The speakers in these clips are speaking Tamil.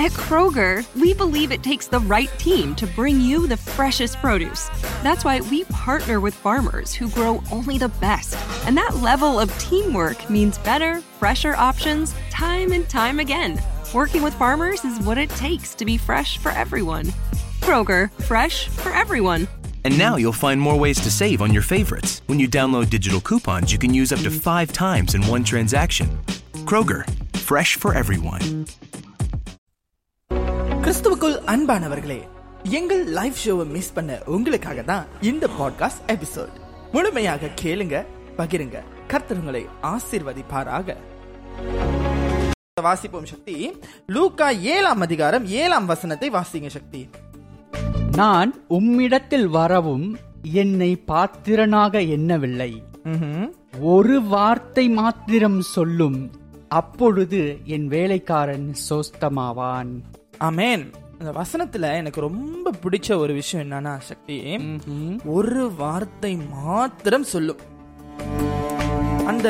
At Kroger, we believe it takes the right team to bring you the freshest produce. That's why we partner with farmers who grow only the best. And that level of teamwork means better, fresher options time and time again. Working with farmers is what it takes to be fresh for everyone. Kroger, fresh for everyone. And now you'll find more ways to save on your favorites. When you download digital coupons, you can use up to five times in one transaction. Kroger, fresh for everyone. கிறிஸ்துவுக்குள் அன்பானவர்களே எங்கள் லைவ் ஷோவை மிஸ் பண்ண உங்களுக்காக தான் இந்த பாட்காஸ்ட் எபிசோட் முழுமையாக கேளுங்க பகிருங்க. கர்த்தர் உங்களை ஆசீர்வதிப்பாராக. வாசிப்போம் சக்தி. லூக்கா ஏழாம் அதிகாரம் ஏழாம் வசனத்தை வாசிங்க சக்தி. நான் உம்மிடத்தில் வரவும் என்னை பாத்திரனாக எண்ணவில்லை. ஒரு வார்த்தை மாத்திரம் சொல்லும் அப்பொழுது என் வேலைக்காரன் சோஸ்தமாவான். ஆமென். இந்த வசனத்துல எனக்கு ரொம்ப பிடிச்ச ஒரு விஷயம் என்னன்னா சக்தி ஒரு வார்த்தை மாத்திரம் சொல்லும். அந்த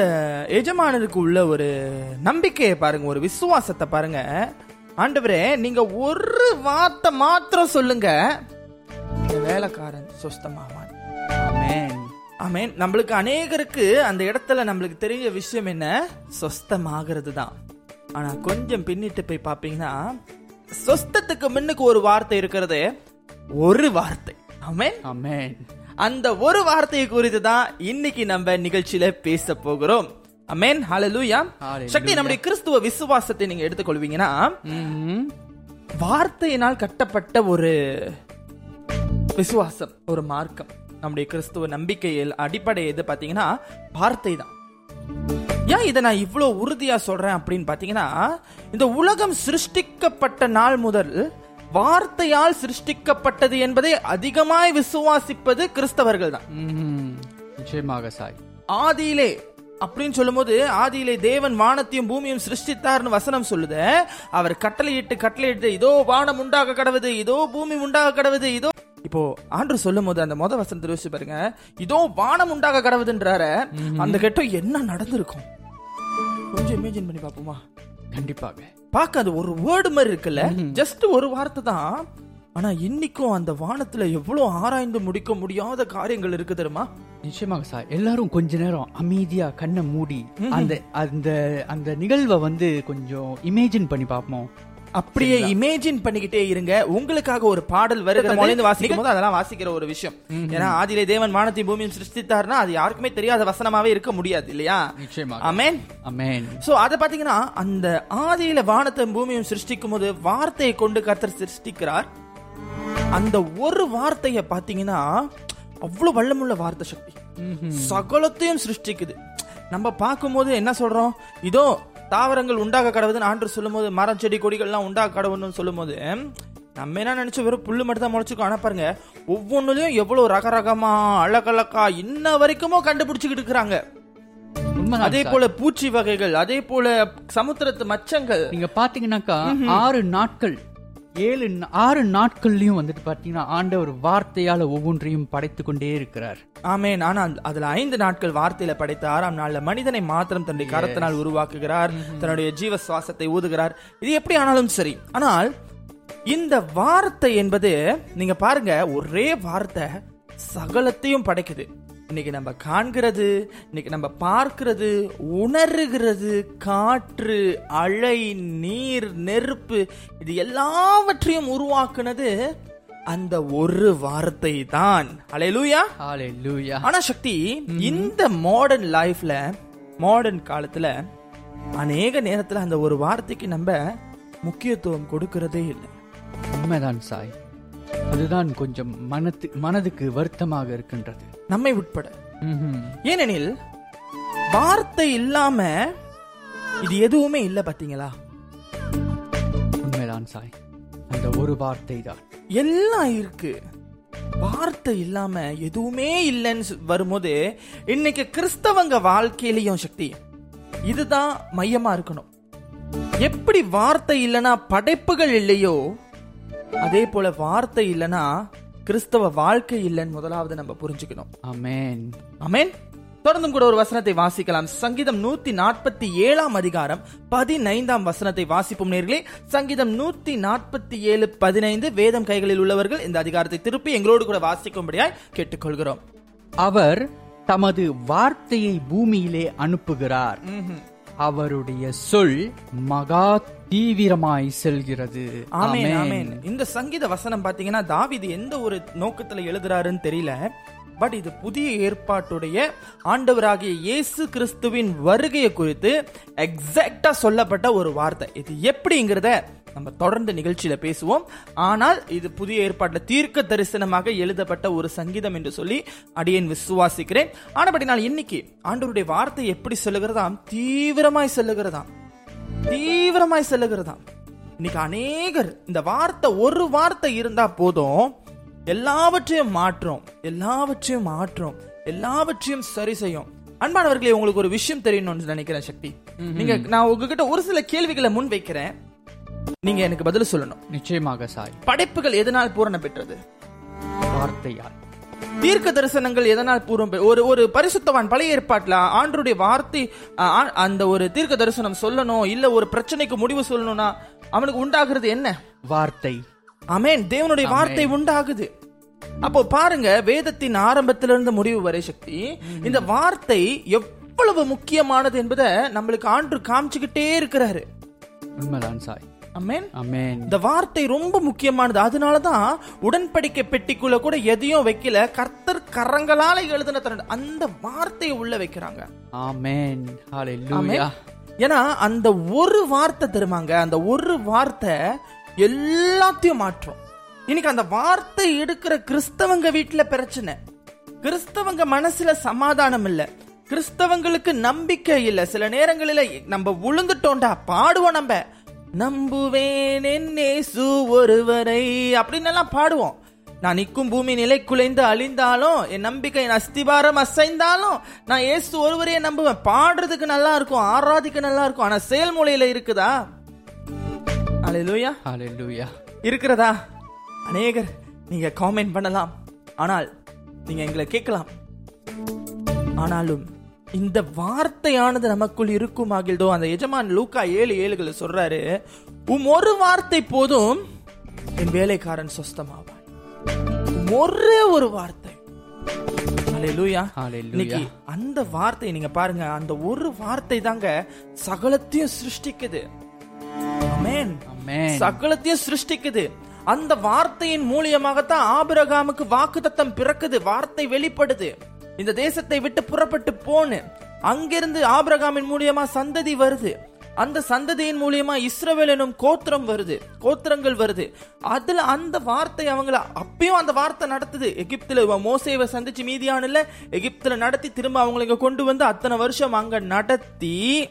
எஜமானருக்கு உள்ள ஒரு நம்பிக்கையை பாருங்க ஒரு விசுவாசத்தை பாருங்க. ஆண்டவரே நீங்க ஒரு வார்த்தை மாத்திரம் சொல்லுங்க. வேலைக்காரன் சொஸ்தமாவான். ஆமென். நம்மளுக்கு அநேகருக்கு அந்த இடத்துல நம்மளுக்கு தெரிஞ்ச விஷயம் என்ன? சொஸ்தமாகிறது தான் ஆனா கொஞ்சம் பின்னிட்டு போய் பாப்பீங்கன்னா சொஸ்தத்துக்கு முன்னுக்கு ஒரு வார்த்தை இருக்கிறது. ஒரு வார்த்தை. ஆமென். ஆமென். அந்த ஒரு வார்த்தையை குறித்து தான் இன்னைக்கு நம்ம நிகழ்ச்சியில பேச போகிறோம். அமேன் ஹalleluya. சக்தி நம்முடைய கிறிஸ்துவ விசுவாசத்தை நீங்க எடுத்துக்கொள்வீங்கன்னா. வார்த்தையினால் கட்டப்பட்ட ஒரு விசுவாசம் ஒரு மார்க்கம். நம்முடைய கிறிஸ்துவ நம்பிக்கையில் அடிப்படை எது பாத்தீங்கன்னா வார்த்தை தான் ஏன் இதை நான் இவ்வளவு உறுதியா சொல்றேன் அப்படின்னு பாத்தீங்கன்னா இந்த உலகம் சிருஷ்டிக்கப்பட்ட நாள் முதல் வார்த்தையால் சிருஷ்டிக்கப்பட்டது என்பதை அதிகமாய் விசுவாசிப்பது கிறிஸ்தவர்கள் தான். நிச்சயமாக சாய். ஆதியிலே அப்படின்னு சொல்லும்போது ஆதியிலே தேவன் வானத்தையும் பூமியும் சிருஷ்டித்தார்னு வசனம் சொல்லுது. அவர் கட்டளையிட்டு கட்டளையிட்டு இதோ வானம் உண்டாக கடவுது இதோ பூமி உண்டாக கடவுது இதோ இப்போ ஆண்டு சொல்லும் போது அந்த முத வசனத்தை யோசிச்சு பாருங்க. இதோ வானம் உண்டாக கடவுதுன்றார அந்த கெட்டம் என்ன நடந்திருக்கும்? கொஞ்சம் இமேஜின் பண்ணி பாப்போமா கண்டிப்பாக பார்க்க அது ஒரு வேர்டு மாதிரி இருக்குல்ல? ஜஸ்ட் ஒரு வார்த்தை தான். ஆனா இன்னைக்கும் அந்த வானத்துல எவ்வளவு ஆராய்ந்து முடிக்க முடியாத காரியங்கள் இருக்கு தெரியுமா? நிச்சயமாக சார். எல்லாரும் கொஞ்ச நேரம் அமைதியா கண்ணை மூடி அந்த அந்த அந்த நிகழ்வை வந்து கொஞ்சம் இமேஜின் பண்ணி பார்ப்போம். அப்படியே இமேஜின் பண்ணிக்கிட்டே இருங்க. உங்களுக்காக ஒரு பாடல் வருகிறது வாசிக்கும் போது அதெல்லாம் வாசிக்கிற ஒரு விஷயம். ஏன்னா ஆதியிலே தேவன் வானத்தையும் பூமியும் சிருஷ்டித்தார்னா அது யாருக்குமே தெரியாத வசனமாவே இருக்க முடியாது இல்லையா. ஆமென். அமேன் சோ அத பாத்தீங்கன்னா அந்த ஆதியில வானத்தையும் பூமியும் சிருஷ்டிக்கும் போது வார்த்தையை கொண்டு கர்த்தர் சிருஷ்டிக்கிறார். அந்த ஒரு வார்த்தைய பாத்தீங்கன்னா அவ்வளவு வல்லமுள்ள வார்த்தை சக்தி. சகலத்தையும் சிருஷ்டிக்குது. நம்ம பார்க்கும்போது என்ன சொல்றோம்? இதோ தாவரங்கள் உண்டாக கடவுதுன்னு ஆண்டு சொல்லும்போது மரம் செடி கொடிகள்லாம் உண்டாக கடவுன்னு சொல்லும்போது நம்ம என்ன நினைச்சு வெறும் புல்லு மட்டும் தான் முளைச்சுக்கோ ஆனா பாருங்க ஒவ்வொன்றுலயும் எவ்வளவு ரக ரகமா அழகழகா இன்ன வரைக்குமோ கண்டுபிடிச்சுக்கிட்டு இருக்கிறாங்க. அதே. போல பூச்சி வகைகள் அதே போல சமுத்திரத்து மச்சங்கள். நீங்க பாத்தீங்கன்னாக்கா ஆறு நாட்கள் ஏழு ஆறு நாட்கள்லயும் வந்துட்டு பாத்தீங்கன்னா ஆண்டவர் வார்த்தையால ஒவ்வொன்றையும் படைத்து கொண்டே இருக்கிறார். ஆமேன். ஆனால் அதுல ஐந்து நாட்கள் வார்த்தையில படைத்த ஆறாம் நாள்ல மனிதனை மாத்திரம் தன்னுடைய கரத்தினால் உருவாக்குகிறார் தன்னுடைய ஜீவ சுவாசத்தை ஊதுகிறார். இது எப்படி ஆனாலும் சரி. ஆனால் இந்த வார்த்தை என்பது நீங்க பாருங்க ஒரே வார்த்தை சகலத்தையும் படைக்குது. இன்னைக்கு நம்ம காண்கிறது இன்னைக்கு நம்ம பார்க்கிறது உணர்கிறது காற்று அலை நீர் நெருப்பு இது எல்லாவற்றையும் உருவாக்குனது அந்த ஒரு வார்த்தை தான் அலையலூயா. ஹalleluya ஆனா சக்தி இந்த மாடர்ன் லைஃப்ல மாடர்ன் காலத்துல அநேக நேரத்துல அந்த ஒரு வார்த்தைக்கு நம்ம முக்கியத்துவம் கொடுக்கறதே இல்லை. உண்மைதான் சாய். அதுதான் கொஞ்சம் மனத்து மனதுக்கு வருத்தமாக இருக்கின்றது. நம்மை உட்பட. ஏனெனில் வார்த்தை இல்லாம இது எதுவுமே இல்ல பாத்தீங்களா? உண்மைதான் சாய். அந்த ஒரு வார்த்தை தான். எல்லாம் இருக்கு. வார்த்தை இல்லாம எதுவுமே இல்லைன்னு வரும்போது இன்னைக்கு கிறிஸ்தவங்க வாழ்க்கையிலையும் சக்தி. இதுதான் மையமா இருக்கணும். எப்படி வார்த்தை இல்லைன்னா படைப்புகள் இல்லையோ அதே போல வார்த்தை இல்லைன்னா கிறிஸ்தவ வாழ்க்கை இல்லைன்னு முதலாவது நம்ம புரிஞ்சுக்கணும். அமேன் அமேன் தொடர்ந்தும் கூட ஒரு வசனத்தை வாசிக்கலாம். சங்கீதம் நூத்தி நாற்பத்தி ஏழாம் அதிகாரம் பதினைந்தாம் வசனத்தை வாசிப்போம் நேர்களே. சங்கீதம் நூத்தி நாற்பத்தி ஏழு பதினைந்து வேதம் கைகளில் உள்ளவர்கள் இந்த அதிகாரத்தை திருப்பி எங்களோடு கூட வாசிக்கும்படியாய் கேட்டுக்கொள்கிறோம். அவர் தமது வார்த்தையை பூமியிலே அனுப்புகிறார். அவருடைய சொல் மகா தீவிரமாய் செல்கிறது. இந்த சங்கீத வசனம் பாத்தீங்கன்னா தாவீது எந்த ஒரு நோக்கத்துல எழுதுறாருன்னு தெரியல. பட் இது புதிய ஏற்பாட்டுடைய ஆண்டவராகிய இயேசு கிறிஸ்துவின் வருகையை குறித்து எக்ஸாக்டா சொல்லப்பட்ட ஒரு வார்த்தை. இது எப்படிங்கிறத நம்ம தொடர்ந்து நிகழ்ச்சியில பேசுவோம். ஆனால் இது புதிய ஏற்பாட்டுல தீர்க்க தரிசனமாக எழுதப்பட்ட ஒரு சங்கீதம் என்று சொல்லி அடியேன் விசுவாசிக்கிறேன். ஆனபடினால் இன்னைக்கு ஆண்டவருடைய வார்த்தை எப்படி சொல்லுகிறதாம்? தீவிரமாய் சொல்லுகிறதாம். தீவிரமாய் செல்லுகிறதாம். இன்னைக்கு அநேகர் இந்த வார்த்தை ஒரு வார்த்தை இருந்தா போதும். எல்லாவற்றையும் மாற்றும். எல்லாவற்றையும் மாற்றும். எல்லாவற்றையும் சரி செய்யும். அன்பானவர்களே உங்களுக்கு ஒரு விஷயம் தெரியணும்னு நினைக்கிறேன் சக்தி. நீங்க நான் உங்ககிட்ட ஒரு சில கேள்விகளை முன் வைக்கிறேன் நீங்க எனக்கு பதில் சொல்லணும். நிச்சயமாக சாய். படைப்புகள் எதனால் பூரண பெற்றது? வார்த்தையால். தீர்க்க தரிசனங்கள் எதனால் பூர்வம் ஒரு ஒரு பரிசுத்தவான் பழைய ஏற்பாட்டுல ஆண்டருடைய வார்த்தை அந்த ஒரு தீர்க்க தரிசனம் சொல்லணும் இல்ல ஒரு பிரச்சனைக்கு முடிவு சொல்லணும்னா அவனுக்கு உண்டாகிறது என்ன? வார்த்தை. அமேன் தேவனுடைய வார்த்தை உண்டாகுது. அப்போ பாருங்க வேதத்தின் ஆரம்பத்திலிருந்து முடிவு வரை சக்தி இந்த வார்த்தை எவ்வளவு முக்கியமானது என்பதை நம்மளுக்கு ஆண்டு காமிச்சுக்கிட்டே இருக்கிறாரு. உண்மைதான் சாய். இந்த வார்த்தை ரொம்ப முக்கியமானது. அதனாலதான் உடன்படிக்கை பெட்டிக்குள்ள கூட எதையும் வைக்கல. கர்த்தர் கரங்களால எழுதின அந்த வார்த்தையை உள்ள வைக்கிறாங்க. ஆமென் ஏன்னா அந்த ஒரு வார்த்தை தருமாங்க. அந்த ஒரு வார்த்தை எல்லாத்தையும் மாற்றும். இன்னைக்கு அந்த வார்த்தை எடுக்கிற கிறிஸ்தவங்க வீட்டுல பிரச்சனை. கிறிஸ்தவங்க மனசுல சமாதானம் இல்ல. கிறிஸ்தவங்களுக்கு நம்பிக்கை இல்ல. சில நேரங்களில நம்ம உளுந்துட்டோம்டா பாடுவோம் நம்ம. நம்புவேன் என்னேசு ஒருவரை. அப்படின்னு எல்லாம் பாடுவோம். நான் நிற்கும் பூமி நிலை குலைந்து அழிந்தாலும் என் நம்பிக்கை என் அஸ்திபாரம் அசைந்தாலும் நான் இயேசு ஒருவரையே நம்புவேன். பாடுறதுக்கு நல்லா இருக்கும் ஆராதிக்க நல்லா இருக்கும் ஆனா செயல்முறையில இருக்குதா? அலையிலூயா ஹalleluya இருக்கிறதா? அநேகர் நீங்க காமெண்ட் பண்ணலாம். ஆனால் நீங்க எங்களை கேட்கலாம். ஆனாலும் இந்த வார்த்தையானது நமக்குள் இருக்குமாகில்தோ அந்த எஜமான் லூக்கா ஏழு ஏழுகளை சொல்றாரு உம் ஒரு வார்த்தை போதும் என் வேலைக்காரன் சொஸ்தமாவான். ஒரே ஒரு வார்த்தை. இன்னைக்கு அந்த வார்த்தை நீங்க பாருங்க அந்த ஒரு வார்த்தை தாங்க சகலத்தையும் சிருஷ்டிக்குது. சகலத்தையும் சிருஷ்டிக்குது. அந்த வார்த்தையின் மூலியமாகத்தான் ஆபிரகாமுக்கு வாக்குத்தத்தம் பிறக்குது வார்த்தை வெளிப்படுது. இந்த தேசத்தை விட்டு புறப்பட்டு போன்னு. அங்கிருந்து ஆபிரகாமின் மூலியமா சந்ததி வருது. அந்த சந்ததியின் மூலியமா இஸ்ரவேல் எனும் கோத்திரம் வருது. கோத்திரங்கள் வருது. அதுல அந்த வார்த்தை அவங்கள அப்பயும் அந்த வார்த்தை நடத்துது. எகிப்துல இவன் மோசேவை சந்திச்சு மீதியானுல எகிப்துல நடத்தி திரும்ப அவங்களை இங்க கொண்டு வந்து அத்தனை வருஷம் அங்க நடத்தி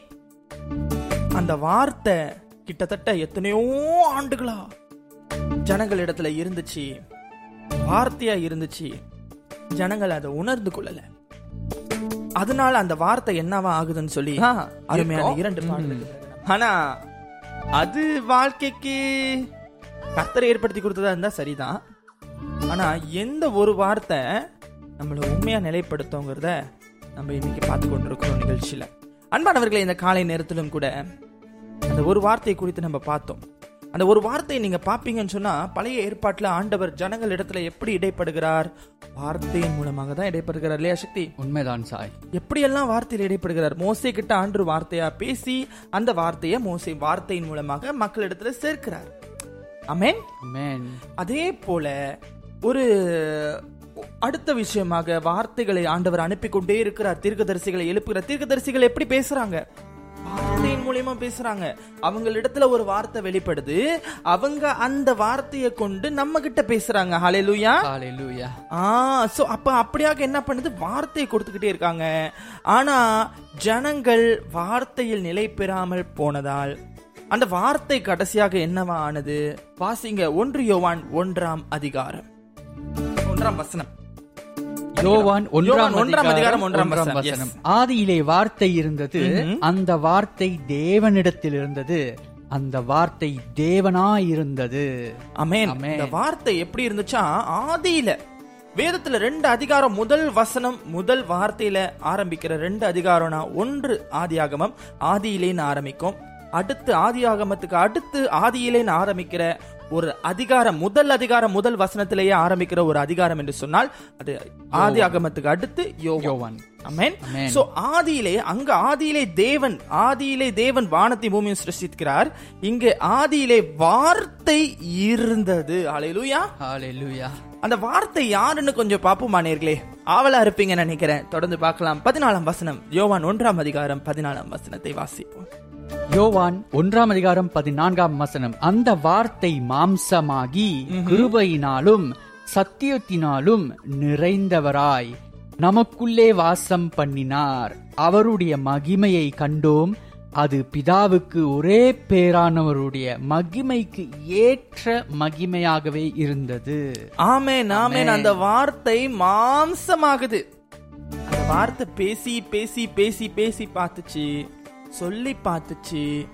அந்த வார்த்தை கிட்டத்தட்ட எத்தனையோ ஆண்டுகளா ஜனங்களிடத்துல இருந்துச்சு. வார்த்தையா இருந்துச்சு. ஜனங்கள் அதை உணர்ந்து கொள்ளல. அதனால அந்த வார்த்தை என்னவா ஆகுதுன்னு சொல்லி அருமையான இரண்டு பாடல்கள் ஆனா அது வாழ்க்கைக்கு கர்த்தரை ஏற்படுத்தி கொடுத்ததா இருந்தா சரிதான். ஆனா எந்த ஒரு வார்த்தை நம்மள உண்மையா நிலைப்படுத்துங்கிறத நம்ம இன்னைக்கு பார்த்து கொண்டிருக்கிறோம் நிகழ்ச்சியில. அன்பானவர்களே இந்த காலை நேரத்திலும் கூட அந்த ஒரு வார்த்தை குறித்து நம்ம பார்த்தோம். அந்த ஒரு வார்த்தையை நீங்க பாப்பீங்கன்னு சொன்னா பழைய ஏற்பாட்டுல ஆண்டவர் ஜனங்கள் இடத்துல எப்படி இடைப்படுகிறார்? வார்த்தையின் மூலமாக தான் இடைப்படுகிறார் இல்லையா சக்தி? உண்மைதான் சாய். எப்படியெல்லாம் வார்த்தையில் இடைப்படுகிறார்? மோசே கிட்ட ஆண்டு வார்த்தையா பேசி அந்த வார்த்தையை மோசே வார்த்தையின் மூலமாக மக்களிடத்துல சேர்க்கிறார். அமேன் அதே போல ஒரு அடுத்த விஷயமாக வார்த்தைகளை ஆண்டவர் அனுப்பி கொண்டே இருக்கிறார். தீர்க்கதரிசிகளை எழுப்புகிறார். தீர்க்கதரிசிகள் எப்படி பேசுறாங்க? வார்த்தையின் மூலியமா பேசுறாங்க. அவங்களிடத்துல ஒரு வார்த்தை வெளிப்படுது. அவங்க அந்த வார்த்தையை கொண்டு நம்ம கிட்ட பேசுறாங்க. ஹalleluya. ஹalleluya. ஆ சோ அப்ப அப்படியாக என்ன பண்ணுது? வார்த்தையை கொடுத்துக்கிட்டே இருக்காங்க. ஆனா ஜனங்கள் வார்த்தையில் நிலை பெறாமல் போனதால் அந்த வார்த்தை கடைசியாக என்னவா ஆனது? வாசிங்க ஒன்று யோவான் ஒன்றாம் அதிகாரம். ஒன்றாம் வசனம். யோவான் ஒன்றாம் அதிகாரம் ஒன்றாம் வசனம். ஆதியிலே வார்த்தை இருந்தது அந்த வார்த்தை தேவனிடத்தில் இருந்தது அந்த வார்த்தை தேவனாய் இருந்தது அமேன். இந்த வார்த்தை எப்படி இருந்துச்சா? ஆதியில. வேதத்துல ரெண்டு அதிகாரம் முதல் வசனம் முதல் வார்த்தையில ஆரம்பிக்கிற ரெண்டு அதிகாரம்னா ஒன்று ஆதியாகமம் ஆதியிலேன்னு ஆரம்பிக்கும். அடுத்து ஆதியாகமத்துக்கு அடுத்து ஆதியிலேன்னு ஆரம்பிக்கிற ஒரு அதிகாரம் முதல் அதிகாரம் முதல் வசனத்திலேயே ஆரம்பிக்கிற ஒரு அதிகாரம் என்று சொன்னால் அது ஆதியாகமத்துக்கு அடுத்து யோவான். சோ ஆதியிலே அங்க ஆதியிலே தேவன் ஆதியிலே தேவன் வானத்தை பூமியும் சிருஷ்டிக்கிறார். இங்கே ஆதியிலே வார்த்தை இருந்தது. அலையிலுயா ஹalleluya. அந்த வார்த்தை யாருன்னு கொஞ்சம் பாப்போமா நேர்களே? ஆவலா இருப்பீங்கன்னு நினைக்கிறேன். தொடர்ந்து பார்க்கலாம். பதினாலாம் வசனம். யோவான் ஒன்றாம் அதிகாரம் பதினாலாம் வசனத்தை வாசிப்போம். யோவான் ஒன்றாம் அதிகாரம் பதினான்காம் வசனம். அந்த வார்த்தை மாம்சமாகி கிருபையினாலும் சத்தியத்தினாலும் நிறைந்தவராய். நமக்குள்ளே வாசம் பண்ணினார். அவருடைய மகிமையை கண்டோம். அது பிதாவுக்கு ஒரே பேரானவருடைய மகிமைக்கு ஏற்ற மகிமையாகவே இருந்தது. ஆமென் ஆமென். அந்த வார்த்தை மாம்சமாகுது. அந்த வார்த்தை பேசி பேசி பேசி பேசி பார்த்துச்சு சொல்லி பார்த்துச்சு.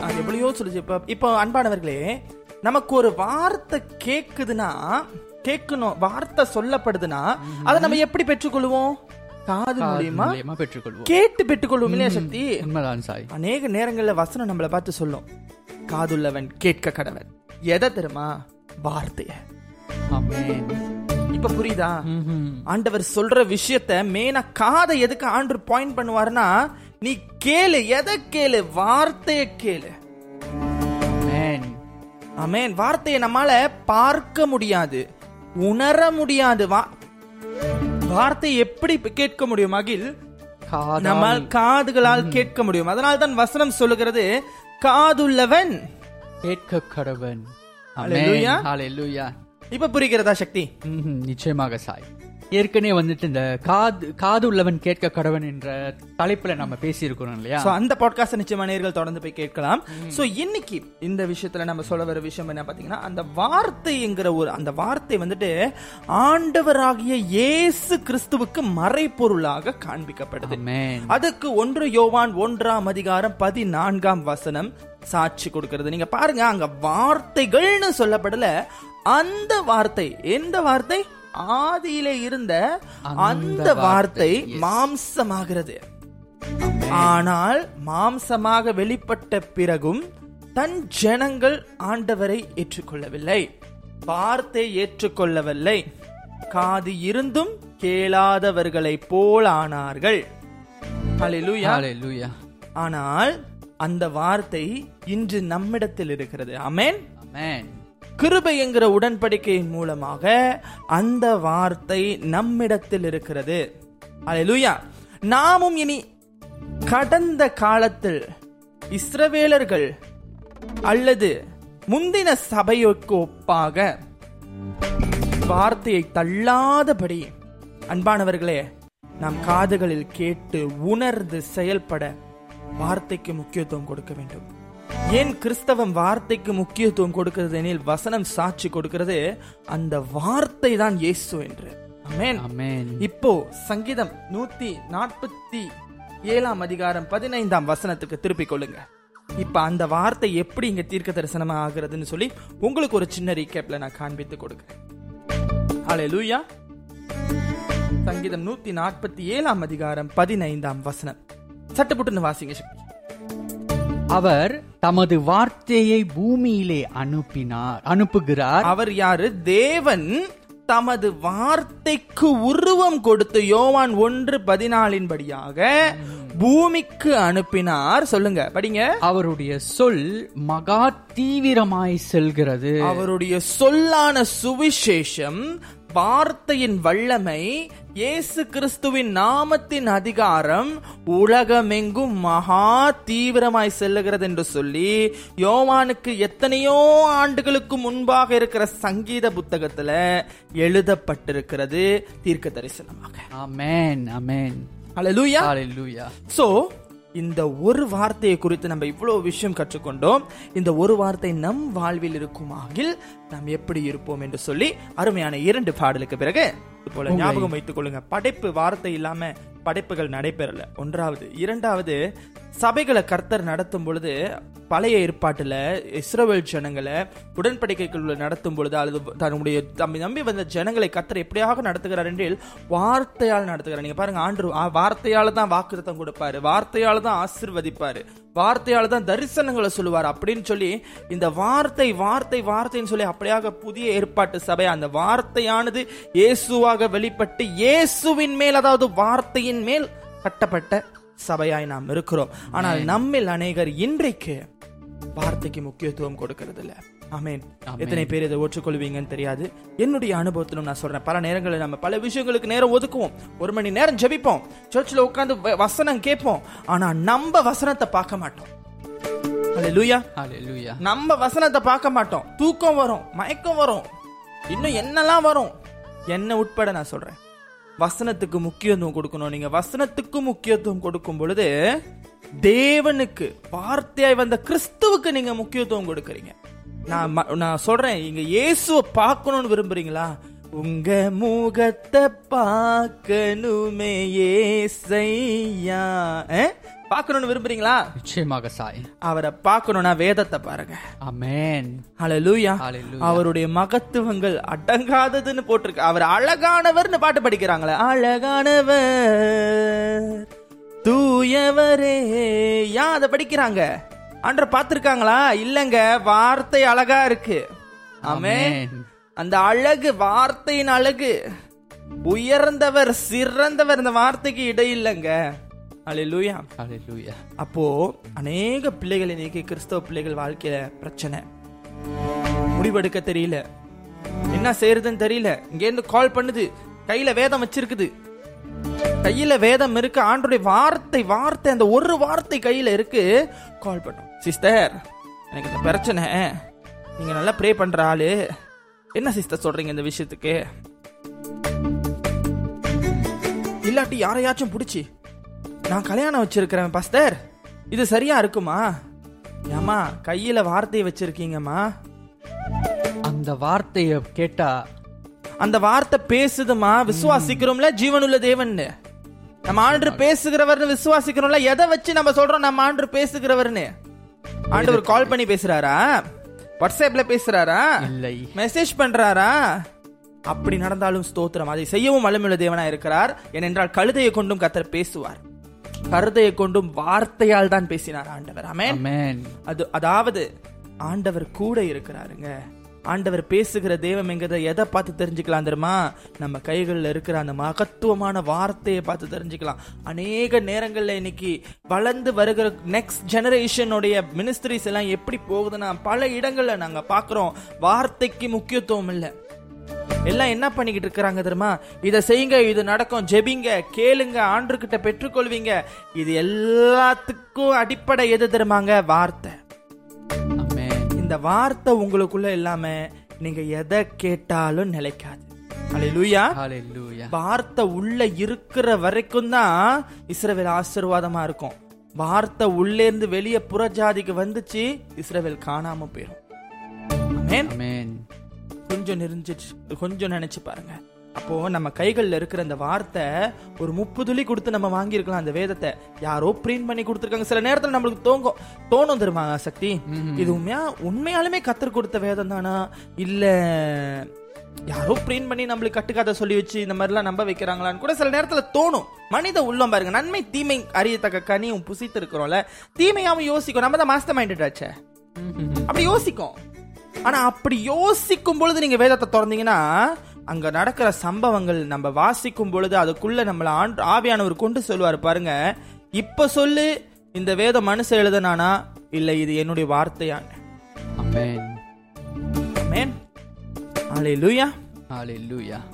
அது எவ்வளையோ சொல்லுச்சு. இப்ப இப்போ அன்பானவர்களே நமக்கு ஒரு வார்த்தை கேக்குதுன்னா கேட்கணும் வார்த்தை சொல்லப்படுதுன்னா அதை நம்ம எப்படி பெற்றுக்கொள்வோம்? காது மூலியமா பெற்றுக்கொள்வோம். கேட்டு பெற்றுக்கொள்வோம் இல்லையா சக்தி? உண்மைதான் சாய். அநேக நேரங்கள்ல வசனம் நம்மளை பார்த்து சொல்லும். காதுள்ளவன் கேட்க கடவன். எதை தெரியுமா? வார்த்தைய. இப்ப புரியுதா. ஆண்டவர் சொல்ற விஷயத்த மேனா காதை எதுக்கு ஆண்டு பாயிண்ட் பண்ணுவாருன்னா நீ கேளு எதை கேளு? வார்த்தைய கேளு. ஆமென். வார்த்தையை நம்மால பார்க்க முடியாது உணர முடியாது. வா வார்த்தை எப்படி கேட்க முடியும்? அகில் காதால். நம்ம காதுகளால் கேட்க முடியும். அதனால தான் வசனம் சொல்லுகிறது காதுள்ளவன் கேட்க கடவன் இப்ப புரிகிறதா சக்தி? நிச்சயமாக சாய். ஏற்கனவே வந்துட்டு இந்த காது காது உள்ளவன் கேட்க கடவன் என்ற தலைப்புல நம்ம பேசியிருக்கிறோம் இல்லையா? சோ அந்த பாட்காஸ்ட் நிச்சயமா நேர்கள் தொடர்ந்து போய் கேட்கலாம். சோ இன்னைக்கு இந்த விஷயத்துல நம்ம சொல்ல வர விஷயம் என்ன பாத்தீங்கன்னா அந்த வார்த்தைங்கிற ஒரு அந்த வார்த்தை வந்துட்டு ஆண்டவராகிய இயேசு கிறிஸ்துவுக்கு மறைப்பொருளாக காண்பிக்கப்படுது. அதுக்கு ஒன்று யோவான் ஒன்றாம் அதிகாரம் பதினான்காம் வசனம் சாட்சி கொடுக்கிறது. நீங்க பாருங்க அங்க வார்த்தைகள்னு சொல்லப்படல. அந்த வார்த்தை எந்த வார்த்தை? ஆதியிலே இருந்த அந்த வார்த்தை. மாம்சமாகிறது. ஆனால் மாம்சமாக வெளிப்பட்ட பிறகும் தன் ஜனங்கள் ஆண்டவரை ஏற்றுக்கொள்ளவில்லை. வார்த்தை ஏற்றுக்கொள்ளவில்லை. காது இருந்தும் கேளாதவர்களை போலானார்கள் ஆனால் அந்த வார்த்தை இன்று நம்மிடத்தில் இருக்கிறது. அமேன் ஆமென் கிருபை என்கிற உடன்படிக்கையின் மூலமாக அந்த வார்த்தை நம்மிடத்தில் இருக்கிறது. அல்லேலூயா நாமும் இனி கடந்த காலத்தில் இஸ்ரவேலர்கள் அல்லது முந்தின சபையோக்கு ஒப்பாக வார்த்தையை தள்ளாதபடி அன்பானவர்களே நாம் காதுகளில் கேட்டு உணர்ந்து செயல்பட வார்த்தைக்கு முக்கியத்துவம் கொடுக்க வேண்டும். ஏன் கிறிஸ்தவம் வார்த்தைக்கு முக்கியத்துவம் கொடுக்கிறது எனில் வசனம் சாட்சி கொடுக்கிறது? அந்த வார்த்தை தான் இயேசு என்று. இப்போ சங்கீதம் நூத்தி நாற்பத்தி ஏழாம் அதிகாரம் பதினைந்தாம் வசனத்துக்கு திருப்பிக் கொள்ளுங்க. இப்ப அந்த வார்த்தை எப்படி இங்க தீர்க்க தரிசனமா ஆகுறதுன்னு சொல்லி உங்களுக்கு ஒரு சின்ன ரீகேப்ல நான் காண்பித்து கொடுக்கிறேன். சங்கீதம் நூத்தி நாற்பத்தி ஏழாம் அதிகாரம் பதினைந்தாம் வசனம். சட்டுப்புட்டுன்னு வாசிங்க சக்தி. அவர் தமது வார்த்தையை பூமியிலே அனுப்பினார் அனுப்புகிறார். அவர் யாரு? தேவன் தமது வார்த்தைக்கு உருவம் கொடுத்து யோவான் ஒன்று பதினாலின் படியாக பூமிக்கு அனுப்பினார். சொல்லுங்க படிங்க. அவருடைய சொல் மகா தீவிரமாய் செல்கிறது. அவருடைய சொல்லான சுவிசேஷம் வார்த்தையின் வல்லமை இயேசு கிறிஸ்துவின் நாமத்தின் அதிகாரம் உலகமெங்கும் மகா தீவிரமாய் செல்லுகிறது என்று சொல்லி யோவானுக்கு எத்தனையோ ஆண்டுகளுக்கு முன்பாக இருக்கிற சங்கீத புத்தகத்துல எழுதப்பட்டிருக்கிறது தீர்க்க தரிசனமாக ஆமென் ஆமென். அல்லேலூயா ஹalleluya சோ இந்த ஒரு வார்த்தையை குறித்து நம்ம இவ்வளவு விஷயம் கற்றுக்கொண்டோம். இந்த ஒரு வார்த்தை நம் வாழ்வில் இருக்குமாகில் நாம் எப்படி இருப்போம் என்று சொல்லி அருமையான இரண்டு பாடலுக்கு பிறகு போல ஞாபகம் வைத்துக் கொள்ளுங்க படைப்பு வார்த்தை இல்லாம படைப்புகள் நடைபெறல. ஒன்றாவது இரண்டாவது சபைகளை கர்த்தர் நடத்தும் பொழுது பழைய ஏற்பாட்டுல இஸ்ரவேல் ஜனங்களை உடன்படிக்கைக்குள்ள நடத்தும் பொழுது அல்லது தன்னுடைய தம்மை நம்பி வந்த ஜனங்களை கர்த்தர் எப்படியாக நடத்துகிறார் என்றில் வார்த்தையால் நடத்துகிறார். நீங்க பாருங்க ஆண்டு வார்த்தையால தான் வாக்குத்தம் கொடுப்பாரு. வார்த்தையால தான் ஆசிர்வதிப்பாரு. வார்த்தையால தான் தரிசனங்களை சொல்லுவார் அப்படின்னு சொல்லி இந்த வார்த்தை வார்த்தை வார்த்தைன்னு சொல்லி அப்படியாக புதிய ஏற்பாட்டு சபை அந்த வார்த்தையானது இயேசுவாக வெளிப்பட்டு இயேசுவின் மேல் அதாவது வார்த்தையின் மேல் கட்டப்பட்ட சபையாய் நாம் இருக்கிறோம். ஆனால் நம்மில் அநேகர் இன்றைக்கு வார்த்தைக்கு முக்கியத்துவம் கொடுக்கிறது இல்ல ஆமென். எத்தனை பேர் இதை ஒற்றுக்கொள்வீங்கன்னு தெரியாது. என்னுடைய அனுபவத்திலும் நான் சொல்றேன். பல நேரங்களில் நம்ம பல விஷயங்களுக்கு நேரம் ஒதுக்குவோம். ஒரு மணி நேரம் ஜெபிப்போம். சர்ச்சில் உட்கார்ந்து வ- வசனம் கேட்போம். ஆனா நம்ம வசனத்தை பார்க்க மாட்டோம். நம்ம வசனத்தை பார்க்க மாட்டோம். தூக்கம் வரும் மயக்கம் வரும். இன்னும் என்னெல்லாம் வரும்? என்ன உட்பட நான் சொல்றேன். வசனத்துக்கு முக்கியத்துவம் கொடுக்கணும். நீங்க வசனத்துக்கு முக்கியத்துவம் கொடுக்கும் பொழுது தேவனுக்கு வார்த்தையாய் வந்த கிறிஸ்துவுக்கு நீங்க முக்கியத்துவம் கொடுக்கறீங்க. நான் நான் சொல்றேன் இங்க இயேசுவை பார்க்கணும்னு விரும்புறீங்களா? உங்க முகத்தை பார்க்கணுமே ஏசையா? பார்க்கணும்னு விரும்புறீங்களா? நிச்சயமாக சாய். அவரை பார்க்கணும்னா வேதத்தை பாருங்க. ஆமென். ஹalleluya. அவருடைய மகத்துவங்கள் அடங்காததுன்னு போட்டிருக்கு. அவர் அழகானவர்னு பாட்டு படிக்கிறாங்களே அழகானவர். தூயவரே. ஏன் அதை படிக்கிறாங்க? ஆண்டர் பார்த்திருக்காங்களா? இல்லங்க வார்த்தை அழகா இருக்கு. ஆமே. அந்த அழகு வார்த்தையின் அழகு. உயர்ந்தவர் சிறந்தவர் இந்த வார்த்தைக்கு இடையில்லைங்க ஹalleluya. ஹalleluya. அப்போ அநேக பிள்ளைகள் இன்னைக்கு கிறிஸ்தவ பிள்ளைகள் வாழ்க்கையில பிரச்சனை. முடிவெடுக்க தெரியல. என்ன செய்யறதுன்னு தெரியல. இங்க இருந்து கால் பண்ணுது. கையில வேதம் வச்சிருக்குது. கையில வேதம் இருக்கு ஆண்டுடைய வார்த்தை வார்த்தை அந்த ஒரு வார்த்தை கையில இருக்கு. கால் பண்ணும். சிஸ்டர் எனக்கு இந்த பிரச்சனை. நீங்க நல்லா ப்ரே பண்ற ஆளு. என்ன சிஸ்டர் சொல்றீங்க இந்த விஷயத்துக்கு? இல்லாட்டி யாரையாச்சும் பிடிச்சி நான் கல்யாணம் வச்சிருக்கிறேன் பாஸ்டர் இது சரியா இருக்குமா? ஏமா கையில வார்த்தையை வச்சிருக்கீங்கம்மா? அந்த வார்த்தையை கேட்டா அந்த வார்த்தை பேசுதுமா? விசுவாசிக்கிறோம்ல ஜீவனுள்ள தேவன்னு. நம்ம ஆண்டு பேசுகிறவர்னு விசுவாசிக்கிறோம்ல எதை வச்சு நம்ம சொல்றோம்? நம்ம ஆண்டு பேசுகிறவர்னு. ஆண்டவர் கால் பண்ணி பேசுறாரா? வாட்ஸ்அப்ல பேசுறாரா? இல்லை. மெசேஜ் பண்றாரா? அப்படி நடந்தாலும் ஸ்தோத்திரம். அதை செய்யவும் வல்லமுள்ள தேவனா இருக்கிறார். ஏனென்றால் கழுதையை கொண்டும் கத்தர் பேசுவார். கருதையை கொண்டும் வார்த்தையால் தான் பேசினார் ஆண்டவர். ஆமென். அது அதாவது ஆண்டவர் கூட இருக்கிறாருங்க. ஆண்டவர் பேசுகிற தெய்வம்ங்கிறத எதை பார்த்து தெரிஞ்சுக்கலாம் தெரியுமா? நம்ம கைகளில் இருக்கிற அந்த மகத்துவமான வார்த்தையை பார்த்து தெரிஞ்சுக்கலாம். அநேக நேரங்களில் இன்னைக்கு வளர்ந்து வருகிற நெக்ஸ்ட் ஜெனரேஷனுடைய மினிஸ்ட்ரிஸ் எல்லாம் எப்படி போகுதுன்னா பல இடங்களில் நாங்கள் பார்க்குறோம். வார்த்தைக்கு முக்கியத்துவம் இல்லை. எல்லாம் என்ன பண்ணிக்கிட்டு இருக்கிறாங்க தெரியுமா? இதை செய்யுங்க இது நடக்கும். ஜெபிங்க கேளுங்க ஆண்டுகிட்ட பெற்றுக்கொள்வீங்க. இது எல்லாத்துக்கும் அடிப்படை எது தெரியுமாங்க? வார்த்தை. இந்த வார்த்தை உங்களுக்குள்ள இல்லாம நீங்க எதை கேட்டாலும் நிலைக்காது. வார்த்தை உள்ள இருக்கிற வரைக்கும் தான் இஸ்ரவேல் ஆசீர்வாதமா இருக்கும். வார்த்தை உள்ளே இருந்து வெளியே புறஜாதிக்கு வந்துச்சு இஸ்ரவேல் காணாம போயிடும் கொஞ்சம் நெறிஞ்சிச்சு கொஞ்சம் நினைச்சு பாருங்க. அப்போ நம்ம கைகள்ல இருக்கிற அந்த வார்த்தை ஒரு முப்பு துளி கொடுத்து நம்ம வாங்கியிருக்கலாம் அந்த வேதத்தை. யாரோ பிரிண்ட் பண்ணி கொடுத்துருக்காங்க. சில நேரத்துல நம்மளுக்கு தோங்கும். தோணும் தெரியுமா சக்தி? இது உண்மையா? உண்மையாலுமே கத்தர் கொடுத்த வேதம் தானா? இல்ல யாரோ பிரிண்ட் பண்ணி நம்மளுக்கு கட்டுக்கதை சொல்லி வச்சு இந்த மாதிரிலாம் நம்ப வைக்கிறாங்களான்னு கூட சில நேரத்துல தோணும். மனித உள்ளம் பாருங்க. நன்மை தீமை அறியத்தக்க கனியும் புசித்து இருக்கிறோம்ல தீமையாவும் யோசிக்கும். நம்ம தான் மாஸ்டர் மைண்டட் ஆச்சே. அப்படி யோசிக்கும். ஆனா அப்படி யோசிக்கும் பொழுது நீங்க வேதத்தை திறந்தீங்கன்னா அங்க நடக்கிற சம்பவங்கள் நம்ம வாசிக்கும் பொழுது அதுக்குள்ள நம்மள ஆவியானவர் கொண்டு சொல்லுவார் பாருங்க. இப்ப சொல்லு இந்த வேதம் மனுஷன் எழுதுனானா? இல்ல இது என்னுடைய வார்த்தையான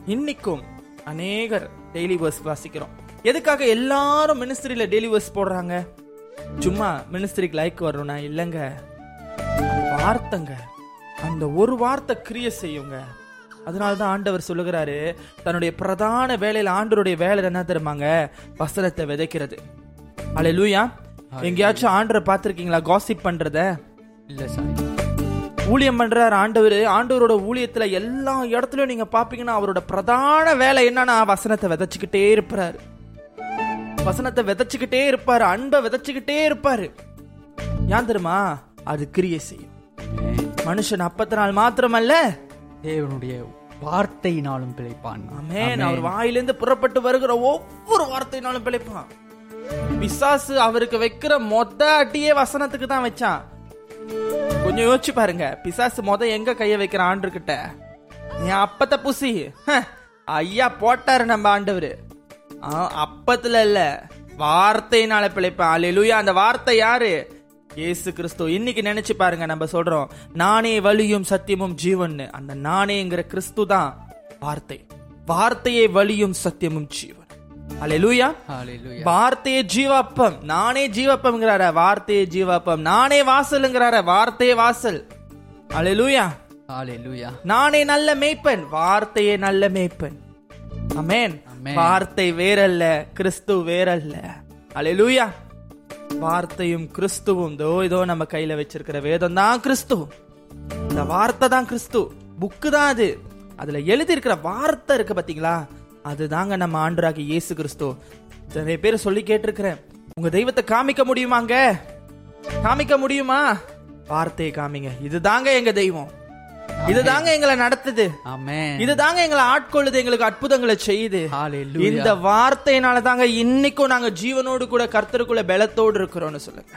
இன்னைக்கும் அநேகர் டெய்லி வர்ஸ் வாசிக்கிறோம். எதுக்காக எல்லாரும் மினிஸ்ட்ரியில டெய்லி வர்ஸ் போடுறாங்க? சும்மா மினிஸ்ட்ரிக்கு லைக் வரணும்னா இல்லைங்க. வார்த்தைங்க அந்த ஒரு வார்த்தை கிரிய செய்யுங்க. அதனால தான் ஆண்டவர் சொல்லுகிறாரு தன்னுடைய பிரதான வேலையில ஆண்டவருடைய வேலை என்ன தெரியுமாங்க? வசனத்தை விதைக்கிறது. அல்லேலூயா எங்கேயாச்சும் ஆண்டரை பார்த்திருக்கீங்களா? காசிப் பண்றத? இல்ல சாய் ஊழியம் பண்றார் ஆண்டவர். ஆண்டவரோட ஊழியத்துல எல்லா இடத்துலயும் நீங்க பாப்பீங்கன்னா அவரோட பிரதான வேலை என்னன்னா வசனத்தை விதைச்சுக்கிட்டே இருப்பாரு. வசனத்தை விதைச்சுக்கிட்டே இருப்பாரு. அன்பை விதைச்சுக்கிட்டே இருப்பாரு. ஏன் தெரியுமா? அது கிரியை செய்யும். மனுஷன் அப்பத்தினால் மாத்திரமல்ல தேவனுடைய வார்த்தையினாலும் பிழைப்பான் ஆமென். அவர் வாயிலிருந்து புறப்பட்டு வருகிற ஒவ்வொரு வார்த்தையினாலும் பிழைப்பான். பிசாசு அவருக்கு வைக்கிற மொத அடியே வசனத்துக்கு தான் வச்சான். கொஞ்சம் யோசிச்சு பாருங்க. பிசாசு மொத எங்க கைய வைக்கிற ஆண்டு கிட்ட என் அப்பத்த புசி. ஐயா போட்டாரு நம்ம ஆண்டவரு. அப்பத்துல இல்ல. வார்த்தையினால பிழைப்பான். அல்லேலூயா அந்த வார்த்தை யாரு? இயேசு கிறிஸ்து இன்னைக்கு நினைச்சு பாருங்க நம்ம சொல்றோம் நானே வழியும் சத்தியமும் ஜீவன்னு. அந்த நானேங்கிற கிறிஸ்து தான் வார்த்தை. வார்த்தையே வழியும் சத்தியமும் ஜீவன். ஹalleluya. வார்த்தையே ஜீவாப்பம். நானே ஜீவாப்பம்ங்கிறார வார்த்தையே ஜீவாப்பம். நானே வாசல்ங்கிறார வார்த்தையே வாசல். அல்லேலூயா ஹalleluya. நானே நல்ல மேய்ப்பன் வார்த்தையே நல்ல மேய்ப்பன். அமேன். வார்த்தை வேறல்ல கிறிஸ்து வேறல்ல. அல்லேலூயா வார்த்தையும் கிறிஸ்துவும் தோ இதோ நம்ம கையில வச்சிருக்கிற வேதம் தான் கிறிஸ்து. இந்த வார்த்தை தான் கிறிஸ்து. புக்கு தான் அது. அதுல எழுதி இருக்கிற வார்த்தை இருக்கு பாத்தீங்களா? அதுதாங்க நம்ம ஆண்டராகி இயேசு கிறிஸ்து. நிறைய பேர் சொல்லி கேட்டிருக்கிறேன். உங்க தெய்வத்தை காமிக்க முடியுமாங்க? காமிக்க முடியுமா? வார்த்தையை காமிங்க. இதுதாங்க எங்க தெய்வம். இதுதாங்க எங்களை நடத்துது. ஆமென். இதுதாங்க எங்களை ஆட்கொள்ளுது எங்களுக்கு அற்புதங்களை செய்யுது. இந்த வார்த்தையினால தாங்க இன்னைக்கும் நாங்க ஜீவனோடு கூட கர்த்தருக்குள்ள பலத்தோடு இருக்கிறோம்னு சொல்லுங்க.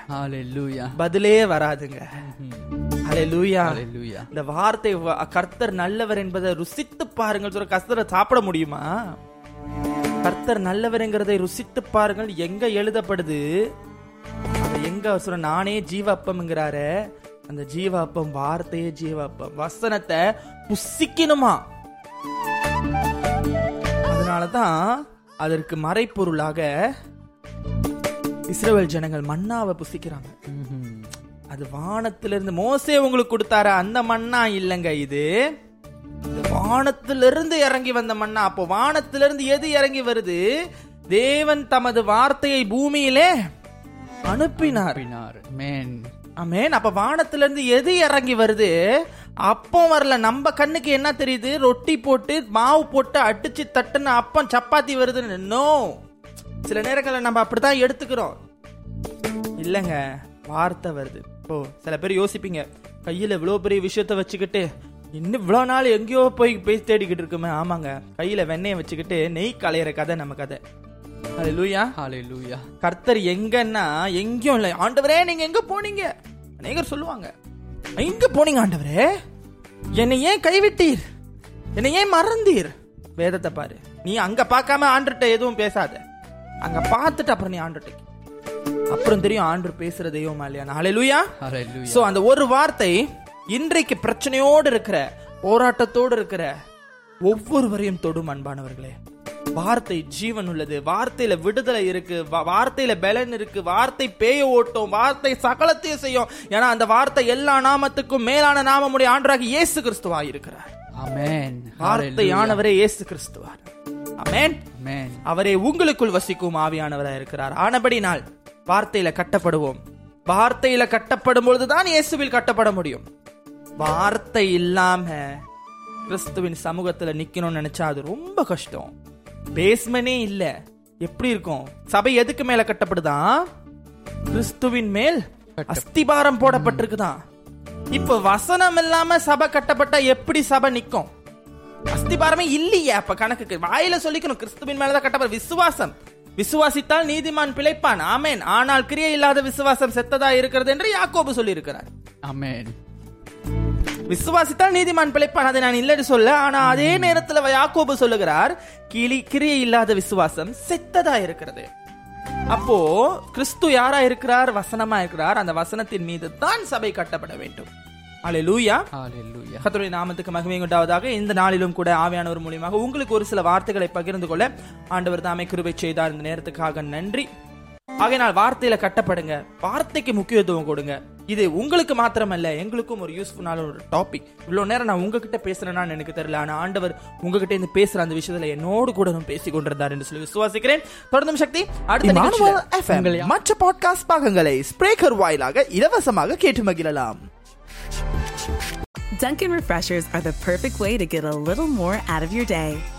பதிலே வராதுங்க. இந்த வார்த்தை கர்த்தர் நல்லவர் என்பதை ருசித்து பாருங்கள். சொல்ற கர்த்தரை சாப்பிட முடியுமா? கர்த்தர் நல்லவர்ங்கிறதை ருசித்து பாருங்கள். எங்க எழுதப்படுது? எங்க? சொல்ற நானே ஜீவாப்பம்ங்கிறாரு அந்த ஜீவாப்பம் வார்த்தையே ஜீவாப்பம். வசனத்தை புசிக்கணுமா? அதனாலதான் அதற்கு மறைப்பொருளாக இஸ்ரேல் ஜனங்கள் மண்ணாவை புசிக்கிறாங்க. அது வானத்திலிருந்து மோசே உங்களுக்கு கொடுத்தாரு? அந்த மண்ணா இல்லைங்க இது. வானத்திலிருந்து இறங்கி வந்த மண்ணா அப்போ வானத்திலிருந்து எது இறங்கி வருது? தேவன் தமது வார்த்தையை பூமியிலே அனுப்பினார். மேன் அமேன் அப்ப வானத்திலிருந்து எது இறங்கி வருது? அப்போ வரல. நம்ம கண்ணுக்கு என்ன தெரியுது? ரொட்டி போட்டு மாவு போட்டு அடிச்சு தட்டுன அப்பம் சப்பாத்தி வருதுன்னு. நோ சில நேரங்களில் நம்ம அப்படிதான் எடுத்துக்கிறோம். இல்லைங்க. வார்த்தை வருது. ஓ சில பேர் யோசிப்பீங்க. கையில் இவ்வளோ பெரிய விஷயத்த வச்சுக்கிட்டு இன்னும் இவ்வளோ நாள் எங்கேயோ போய் போய் தேடிக்கிட்டு இருக்குமே. ஆமாங்க. கையில் வெண்ணெயை வச்சுக்கிட்டு நெய் களையிற கதை நம்ம கதை. லூயா ஹalleluya கர்த்தர் எங்கன்னா எங்கேயும் இல்லை. ஆண்டவரே நீங்க எங்க போனீங்க? அநேகர் சொல்லுவாங்க. எங்க போனீங்க ஆண்டவரே? என்னை ஏன் கைவிட்டீர்? என்னை ஏன் மறந்தீர்? வேதத்தை பாரு. நீ அங்க பார்க்காம ஆண்டுகிட்ட எதுவும் பேசாத. அங்க பார்த்துட்டு அப்புறம் நீ ஆண்டுகிட்ட அப்புறம் தெரியும் ஆண்டு பேசுற தெய்வமா இல்லையா? ஹalleluya ஹalleluya சோ அந்த ஒரு வார்த்தை இன்றைக்கு பிரச்சனையோடு இருக்கிற போராட்டத்தோடு இருக்கிற ஒவ்வொருவரையும் தொடும் அன்பானவர்களே. வார்த்தை ஜீவன் உள்ளது. வார்த்தையில விடுதலை இருக்கு. வார்த்தையில பலன் இருக்கு. வார்த்தை பேய ஓட்டும். வார்த்தை சகலத்தையும் செய்யும். ஏன்னா அந்த வார்த்தை எல்லா நாமத்துக்கும் மேலான நாமமுடைய ஆண்டராக இயேசு கிறிஸ்துவா இருக்கிறார். வார்த்தையானவரே இயேசு கிறிஸ்துவார். அவரே உங்களுக்குள் வசிக்கும் ஆவியானவராக இருக்கிறார். ஆனபடினால் வார்த்தையில கட்டப்படுவோம். வார்த்தையில கட்டப்படும் பொழுதுதான் இயேசுவில் கட்டப்பட முடியும். வார்த்தை இல்லாம கிறிஸ்துவின் சமூகத்துல நிக்கணும்னு நினைச்சா அது ரொம்ப கஷ்டம். பேஸ்மனே இல்ல. எப்படி இருக்கும்? சபை எதுக்கு மேல கட்டப்படுதான் கிறிஸ்துவின் மேல் அஸ்திபாரம் போடப்பட்டிருக்குதான் இப்ப வசனம் இல்லாம சபை கட்டப்பட்டா எப்படி சபை நிக்கும்? அஸ்திபாரமே இல்லையே அப்ப கணக்குக்கு. வாயில சொல்லிக்கணும் கிறிஸ்துவின் மேலதான் கட்டப்பட விசுவாசம். விசுவாசித்தால் நீதிமான் பிழைப்பான். ஆமென். ஆனால் கிரியை இல்லாத விசுவாசம் செத்ததா இருக்கிறது என்று யாக்கோபு சொல்லி இருக்கிறார் ஆமென். விசுவாசித்தால் நீதிமான் பிழைப்பான் அதை நான் இல்லைன்னு சொல்ல ஆனா அதே நேரத்துல யாக்கோபு சொல்லுகிறார் கிளி கிரியை இல்லாத விசுவாசம் செத்ததா இருக்கிறது. அப்போ கிறிஸ்து யாரா இருக்கிறார்? வசனமா இருக்கிறார். அந்த வசனத்தின் மீது தான் சபை கட்டப்பட வேண்டும். கர்த்தருடைய நாமத்துக்கு மகிமை உண்டாவதாக. இந்த நாளிலும் கூட ஆவியானவர் மூலியமாக உங்களுக்கு ஒரு சில வார்த்தைகளை பகிர்ந்து கொள்ள ஆண்டவர் தாமே கிருபை செய்தார். இந்த நேரத்துக்காக நன்றி. ஆகையினால் வார்த்தையில கட்டப்படுங்க. வார்த்தைக்கு முக்கியத்துவம் கொடுங்க. இது உங்களுக்கு மாத்திரமல்ல எங்களுக்கும் ஒரு யூஸ்ஃபுல்லான ஒரு டாபிக் இவ்வளவு நேரம் நான் உங்ககிட்ட பேசுறேன்னு எனக்கு தெரியல. ஆனா ஆண்டவர் உங்ககிட்ட இருந்து பேசுற அந்த விஷயத்துல என்னோடு கூட நான் பேசிக் கொண்டிருந்தார் என்று சொல்லி விசுவாசிக்கிறேன். தொடர்ந்தும் சக்தி அடுத்த மற்ற பாட்காஸ்ட் பாகங்களை ஸ்பிரேக்கர் வாயிலாக இலவசமாக கேட்டு மகிழலாம். Dunkin' Refreshers are the perfect way to get a little more out of your day.